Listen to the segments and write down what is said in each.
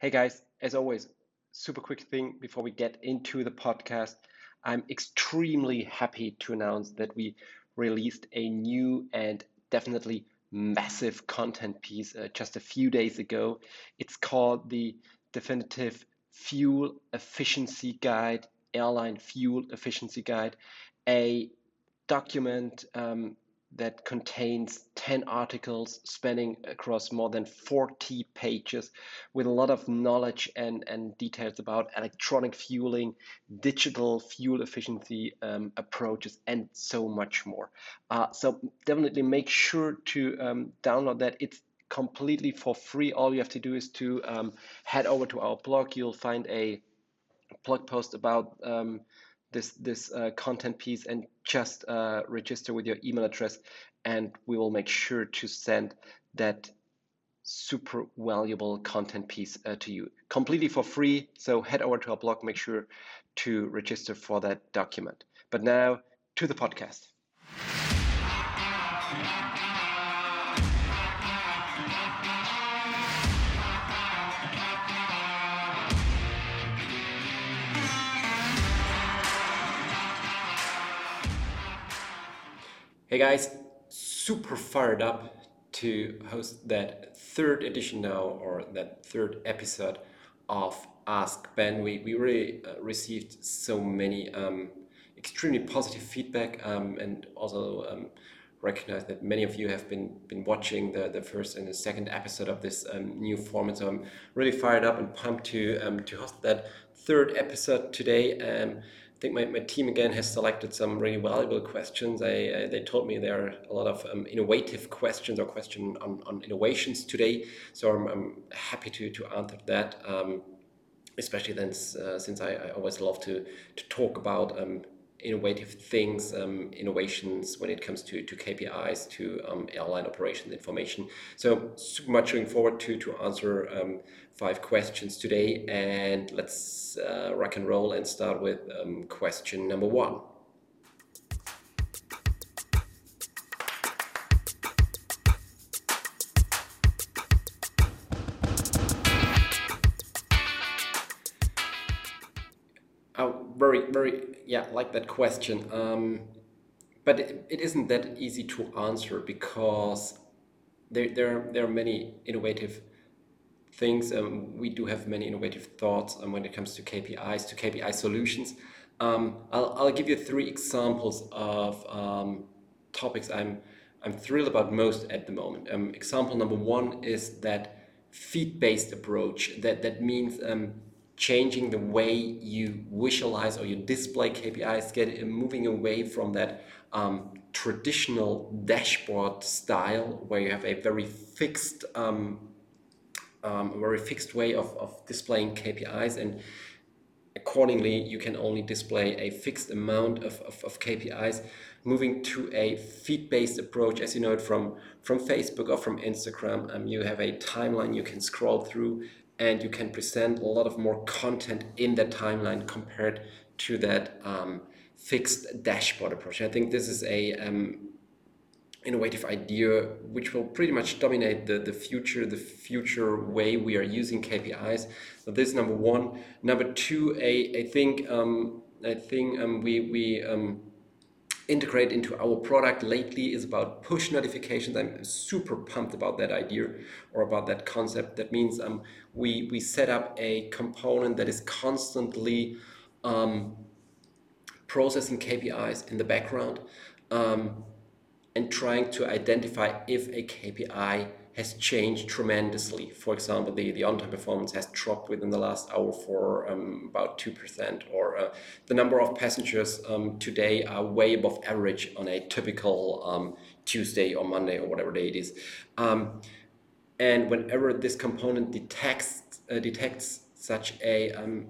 Hey guys, as always, super quick thing before we get into the podcast. I'm extremely happy to announce that we released a new and definitely massive content piece uh, just a few days ago. It's called the Definitive Fuel Efficiency Guide, Airline Fuel Efficiency Guide, a document um, that contains 10 articles spanning across more than 40 pages with a lot of knowledge and, and details about electronic fueling, digital fuel efficiency um, approaches, and so much more. Uh, so definitely make sure to um, download that. It's completely for free. All you have to do is to um, head over to our blog. You'll find a blog post about um, this this uh, content piece and just uh, register with your email address and we will make sure to send that super valuable content piece uh, to you completely for free. So head over to our blog make sure to register for that document. But now to the podcast Hey guys, super fired up to host that third edition now, or that third episode of Ask Ben. We, we really uh, received so many um, extremely positive feedback um, and also um, recognize that many of you have been been watching the, the first and the second episode of this um, new format. So I'm really fired up and pumped to um, to host that third episode today. I think my, my team again has selected some really valuable questions. I, I they told me there are a lot of um, innovative questions or questions on, on innovations today. So I'm, I'm happy to, to answer that. Um, especially then uh, since I, I, always love to, to talk about um, innovative things, um, innovations when it comes to, to KPIs, to um, airline operations information. So super much looking forward to, to answer um, five questions today. And let's uh, rock and roll and start with um, question number one. Yeah, like that question. Um, but it, it isn't that easy to answer because there, there, there are many innovative things. Um, we do have many innovative thoughts um, when it comes to KPIs, to KPI solutions. Um, I'll, I'll give you three examples of um, topics I'm, I'm thrilled about most at the moment. Um, example number one is that feed-based approach. That, that means um, changing the way you visualize or you display KPIs, get moving away from that um, traditional dashboard style where you have a very fixed um, um, very fixed way of, of displaying KPIs and accordingly you can only display a fixed amount of, of, of KPIs moving to a feed-based approach as you know it from from Facebook or from Instagram um, you have a timeline you can scroll through and you can present a lot of more content in that timeline compared to that um, fixed dashboard approach. I think this is a um, innovative idea which will pretty much dominate the, the future the future way we are using KPIs so this is number one number two I, I think um, I think um, we, we um, integrate into our product lately is about push notifications. I'm super pumped about that idea or about that concept. That means um, we, we set up a component that is constantly um, processing KPIs in the background um, and trying to identify if a KPI has changed tremendously. For example, the, the on-time performance has dropped within the last hour for um, about 2%, or uh, the number of passengers um, today are way above average on a typical um, Tuesday or Monday or whatever day it is. Um, and whenever this component detects, uh, detects such a um,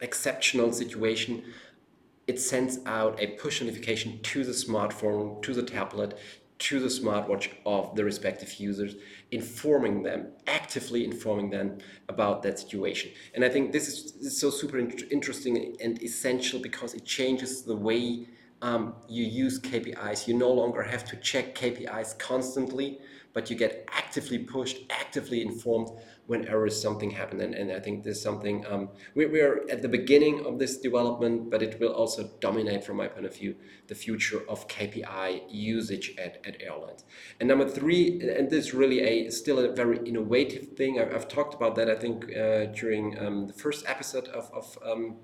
exceptional situation, it sends out a push notification to the smartphone, to the tablet, to the smartwatch of the respective users, informing them, actively informing them about that situation. And I think this is, this is so super in interesting and essential because it changes the way um, you use KPIs. You no longer have to check KPIs constantly, but you get actively pushed, actively informed whenever something happens. And, and I think this is something um, we, we're at the beginning of this development, but it will also dominate, from my point of view, the future of KPI usage at, at airlines. And number three, and this is really a still a very innovative thing. I've, I've talked about that, I think, uh, during um, the first episode of, of um,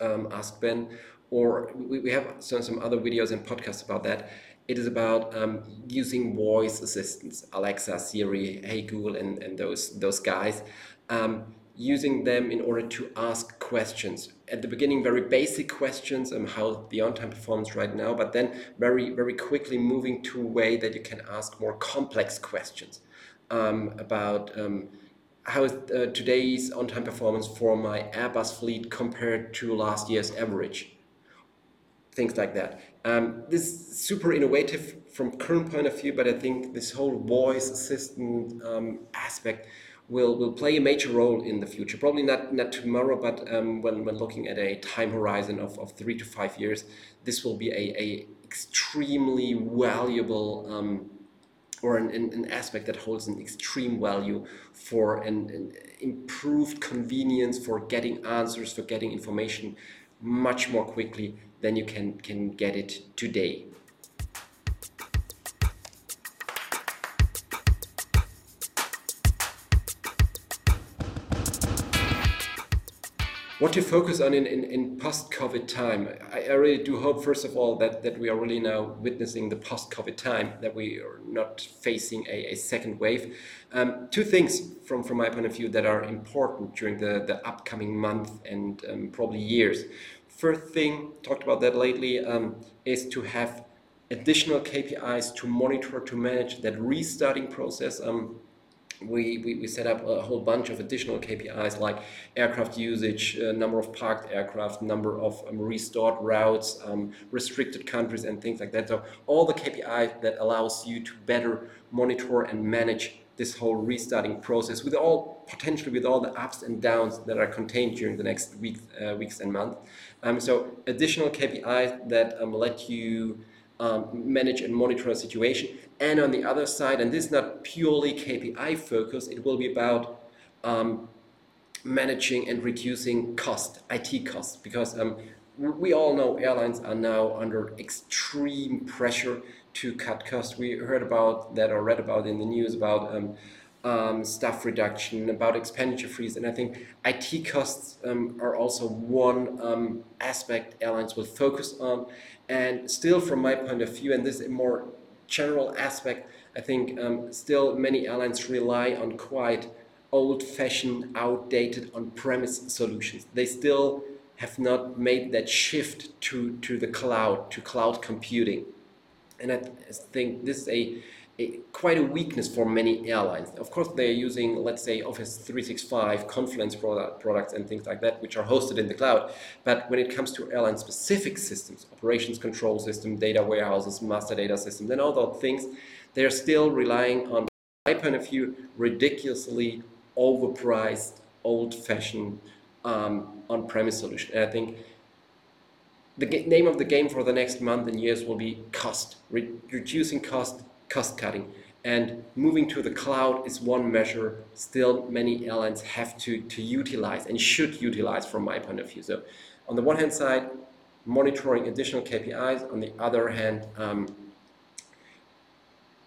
um Ask Ben, or we, have some other videos and podcasts about that it is about um, using voice assistants, Alexa, Siri, Hey Google, and, and those, those guys, um, using them in order to ask questions. At the beginning, very basic questions on um, how the on-time performance right now, but then very, very quickly moving to a way that you can ask more complex questions um, about um, how is uh, today's on-time performance for my Airbus fleet compared to last year's average things like that. Um, this is super innovative from current point of view, but I think this whole voice assistant um, aspect will, will play a major role in the future. Probably not, not tomorrow, but um, when, when looking at a time horizon of, of three to five years, this will be a, a extremely valuable um, or an, an, aspect that holds an extreme value for an, an improved convenience for getting answers, for getting information much more quickly than you can, can get it today. what to focus on in, in, in post-COVID time. I, I, really do hope, first of all, that, that we are really now witnessing the post-COVID time, that we are not facing a, a second wave. Um, two things from, from my point of view that are important during the, the upcoming month and um, probably years. First thing, talked about that lately, um, is to have additional KPIs to monitor, to manage that restarting process. Um, we, we, we, set up a whole bunch of additional KPIs like aircraft usage, uh, number of parked aircraft, number of um, restored routes, um, restricted countries, and things like that. So all the KPIs that allows you to better monitor and manage this whole restarting process with all potentially with all the ups and downs that are contained during the next week, uh, weeks and months. Um, so additional KPIs that um, let you um, manage and monitor a situation. And on the other side, and this is not purely KPI focused, it will be about um, managing and reducing cost, IT costs, because um, we all know airlines are now under extreme pressure to cut costs. We heard about that or read about in the news about um, um, staff reduction, about expenditure freeze, and I think IT costs um, are also one um, aspect airlines will focus on. And still, from my point of view, and this is a more general aspect, I think um, still many airlines rely on quite old-fashioned, outdated on-premise solutions. They still have not made that shift to, to the cloud, to cloud computing. And I think this is a, a, quite a weakness for many airlines. Of course, they're using, let's say, Office 365, Confluence product, products, and things like that, which are hosted in the cloud. But when it comes to airline-specific systems, operations control system, data warehouses, master data systems, and all those things, they're still relying on, my point of view, ridiculously overpriced, old-fashioned um, on-premise solution. And I think the name of the game for the next month and years will be cost, Re reducing cost, cost cutting. And moving to the cloud is one measure still many airlines have to, to utilize and should utilize from my point of view. So on the one hand side, monitoring additional KPIs. On the other hand, um,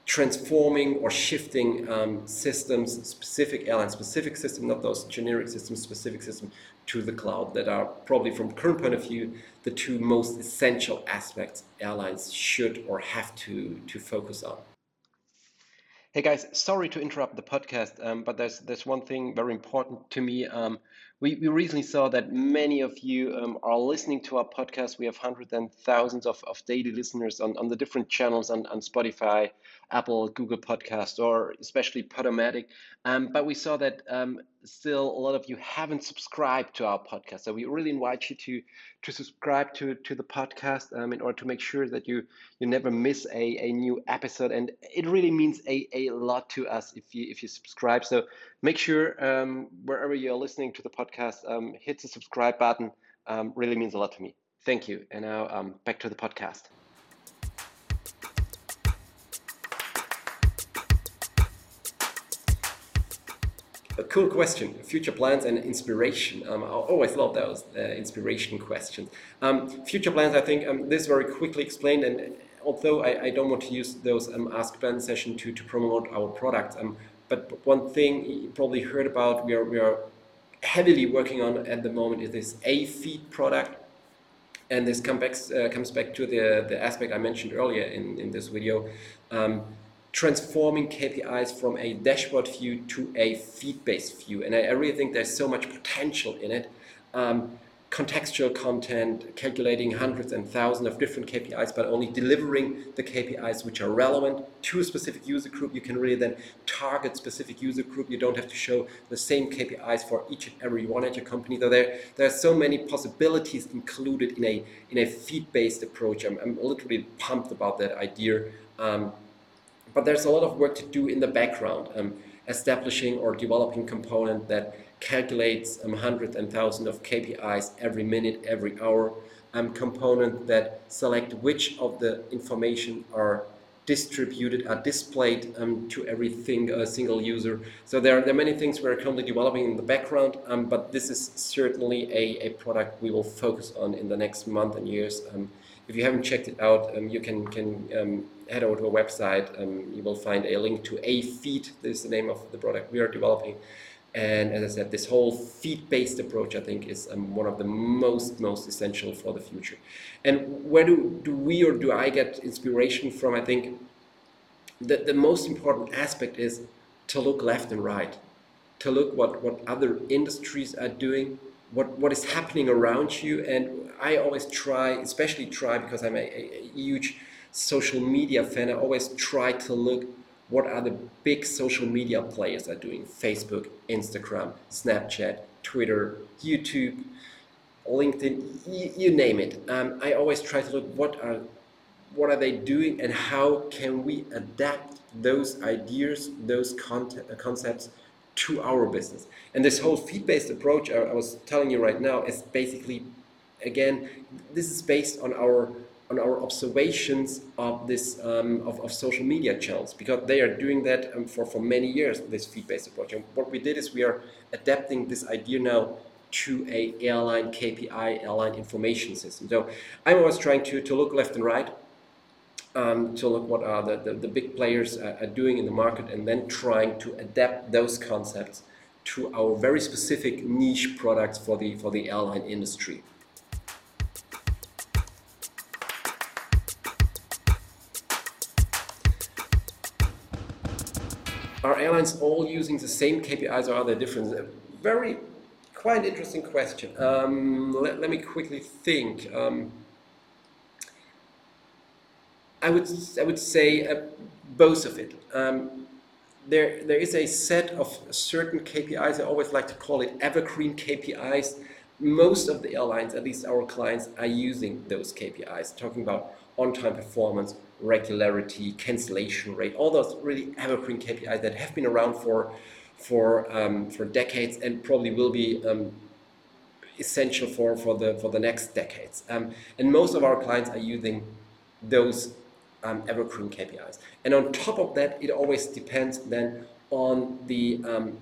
transforming or shifting um, systems, specific airline specific system, not those generic systems, specific system to the cloud that are probably from current point of view the two most essential aspects airlines should or have to to focus on. Hey guys, sorry to interrupt the podcast, um, but there's there's one thing very important to me. Um, we, we recently saw that many of you um, are listening to our podcast. We have hundreds and thousands of, of daily listeners on, on the different channels on, on Spotify, Apple, Google Podcast, or especially Podomatic. Um, but we saw that um, still a lot of you haven't subscribed to our podcast. So we really invite you to to subscribe to, to the podcast um, in order to make sure that you you never miss a, a new episode. And it really means a, a lot to us if you if you subscribe. So make sure um, wherever you're listening to the podcast, um, hit the subscribe button. Um, really means a lot to me. Thank you. And now um, back to the podcast. A cool question. Future plans and inspiration. Um, I always love those uh, inspiration questions. Um, future plans, I think um, this very quickly explained, and although I, I don't want to use those um, Ask Ben session to, to promote our products, um, but one thing you probably heard about, we are, we are heavily working on at the moment is this A-feed product. And this comes back, uh, comes back to the, the aspect I mentioned earlier in, in this video. Transforming KPIs from a dashboard view to a feed-based view. And I, I, really think there's so much potential in it. Um, contextual content, calculating hundreds and thousands of different KPIs, but only delivering the KPIs which are relevant to a specific user group. You can really then target specific user group. You don't have to show the same KPIs for each and every one at your company. So there, there are so many possibilities included in a in a feed-based approach. I'm, I'm literally pumped about that idea. Um, but there's a lot of work to do in the background, um, establishing or developing component that calculates um, hundreds and thousands of KPIs every minute, every hour, um, component that select which of the information are distributed, are displayed um, to every a single user. So there are, there are many things we're currently developing in the background, um, but this is certainly a, a product we will focus on in the next month and years. Um, if you haven't checked it out, um, you can, can um, head over to our website. Um, you will find a link to a feed. This is the name of the product we are developing. And as I said, this whole feed-based approach, I think, is um, one of the most, most essential for the future. And where do, do we or do I get inspiration from? I think that the most important aspect is to look left and right, to look what, what other industries are doing, what, what is happening around you. And I always try, especially try because I'm a, a, huge social media fan, I always try to look what are the big social media players are doing Facebook, Instagram, Snapchat, Twitter, YouTube, LinkedIn, you, you name it. Um, I always try to look what are what are they doing and how can we adapt those ideas, those uh, concepts to our business. And this whole feed-based approach I, I was telling you right now is basically, again, this is based on our on our observations of this um, of, of, social media channels because they are doing that um, for, for many years this feed-based approach and what we did is we are adapting this idea now to a airline KPI airline information system so I'm always trying to, to look left and right um, to look what are the, the, the big players are, are doing in the market and then trying to adapt those concepts to our very specific niche products for the for the airline industry. Airlines all using the same KPIs or are they different? A very quite interesting question. Um, let, let, me quickly think. Um, I would I would say uh, both of it. Um, there there is a set of certain KPIs. I always like to call it evergreen KPIs. Most of the airlines, at least our clients, are using those KPIs. Talking about on-time performance, regularity, cancellation rate, all those really evergreen KPIs that have been around for for um, for decades and probably will be um, essential for for the for the next decades. Um, and most of our clients are using those um, evergreen KPIs. And on top of that, it always depends then on the um,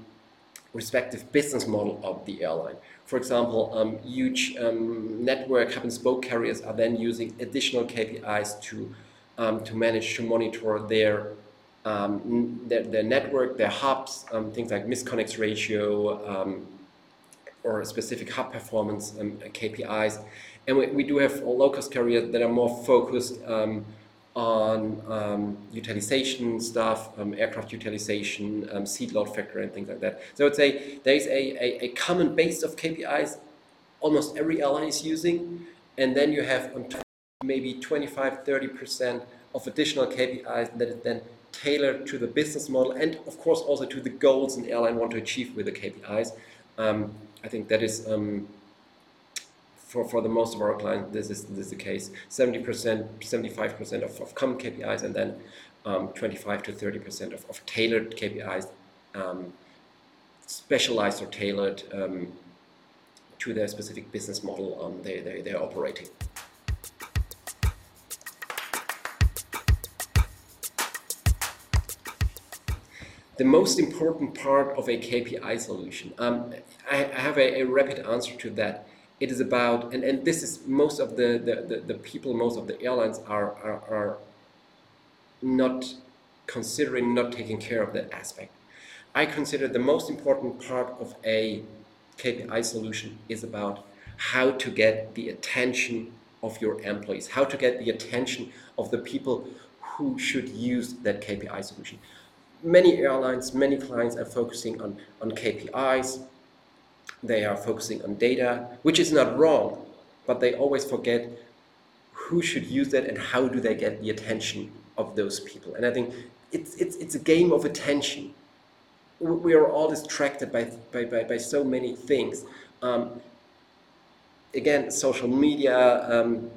respective business model of the airline. For example, um, huge um, network hub and spoke carriers are then using additional KPIs to um, to manage to monitor their um, their, their, network, their hubs, um, things like misconnect ratio um, or specific hub performance KPIs. And we, we do have low-cost carriers that are more focused on um, utilization stuff, um, aircraft utilization, um, seat load factor, and things like that. So I'd say there is a, a, a, common base of KPIs almost every airline is using, and then you have maybe 25 30% of additional KPIs that is then tailored to the business model and, of course, also to the goals an airline want to achieve with the KPIs. Um, I think that is um, for, for the most of our clients, this is, this is the case. 70%, 75% of, of common KPIs and then um, 25 to 30% of, of tailored KPIs, um, specialized or tailored um, to their specific business model um, they, they, they're operating. The most important part of a KPI solution? Um, I, I, have a, a, rapid answer to that. It is about, and, and this is most of the, the, the, the people, most of the airlines are, are, are not considering not taking care of that aspect. I consider the most important part of a KPI solution is about how to get the attention of your employees, how to get the attention of the people who should use that KPI solution. Many airlines, many clients are focusing on, on KPIs, they are focusing on data, which is not wrong, but they always forget who should use that and how do they get the attention of those people. And I think it's, it's, it's a game of attention. We are all distracted by, by, by, by so many things. Um, again, social media, um,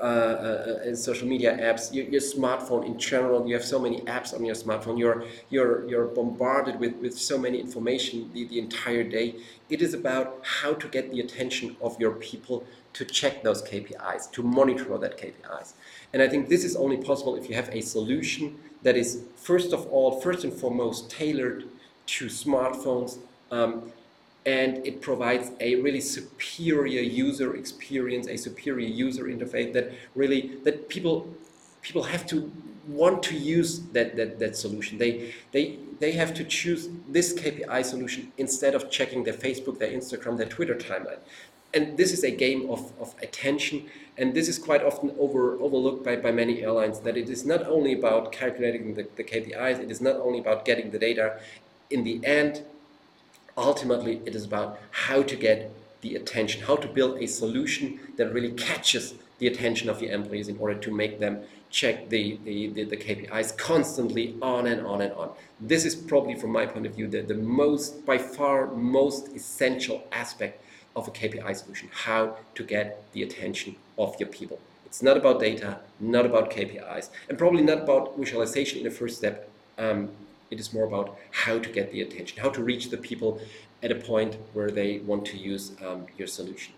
uh, uh, social media apps, your, your, smartphone in general. You have so many apps on your smartphone. You're you're you're bombarded with, with so many information the, the entire day. It is about how to get the attention of your people to check those KPIs, to monitor that KPIs. And I think this is only possible if you have a solution that is first of all, first and foremost, tailored to smartphones. Um, and it provides a really superior user experience, a superior user interface that really that people people have to want to use that, that, that solution. They, they, they have to choose this KPI solution instead of checking their Facebook, their Instagram, their Twitter timeline. And this is a game of, of attention, and this is quite often over, overlooked by, by many airlines that it is not only about calculating the, the KPIs, it is not only about getting the data. In the end, ultimately it is about how to get the attention, how to build a solution that really catches the attention of your employees in order to make them check the, the, the, the, KPIs constantly on and on and on. This is probably from my point of view the, the most, by far most essential aspect of a KPI solution, how to get the attention of your people. It's not about data, not about KPIs, and probably not about visualization in the first step. Um, it is more about how to get the attention, how to reach the people at a point where they want to use um, your solution.